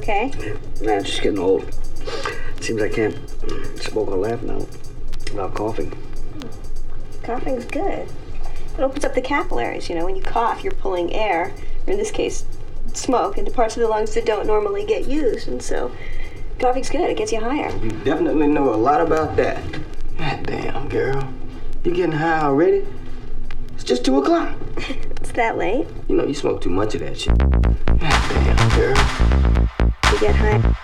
okay? Man, it's just getting old. Seems I can't smoke or laugh now without coughing. Coughing's good. It opens up the capillaries. You know, when you cough, you're pulling air, or in this case, smoke, into parts of the lungs that don't normally get used. And so, coughing's good. It gets you higher. You definitely know a lot about that. God damn, girl. You getting high already? It's just 2 o'clock. It's that late. You know, you smoke too much of that shit. Get high.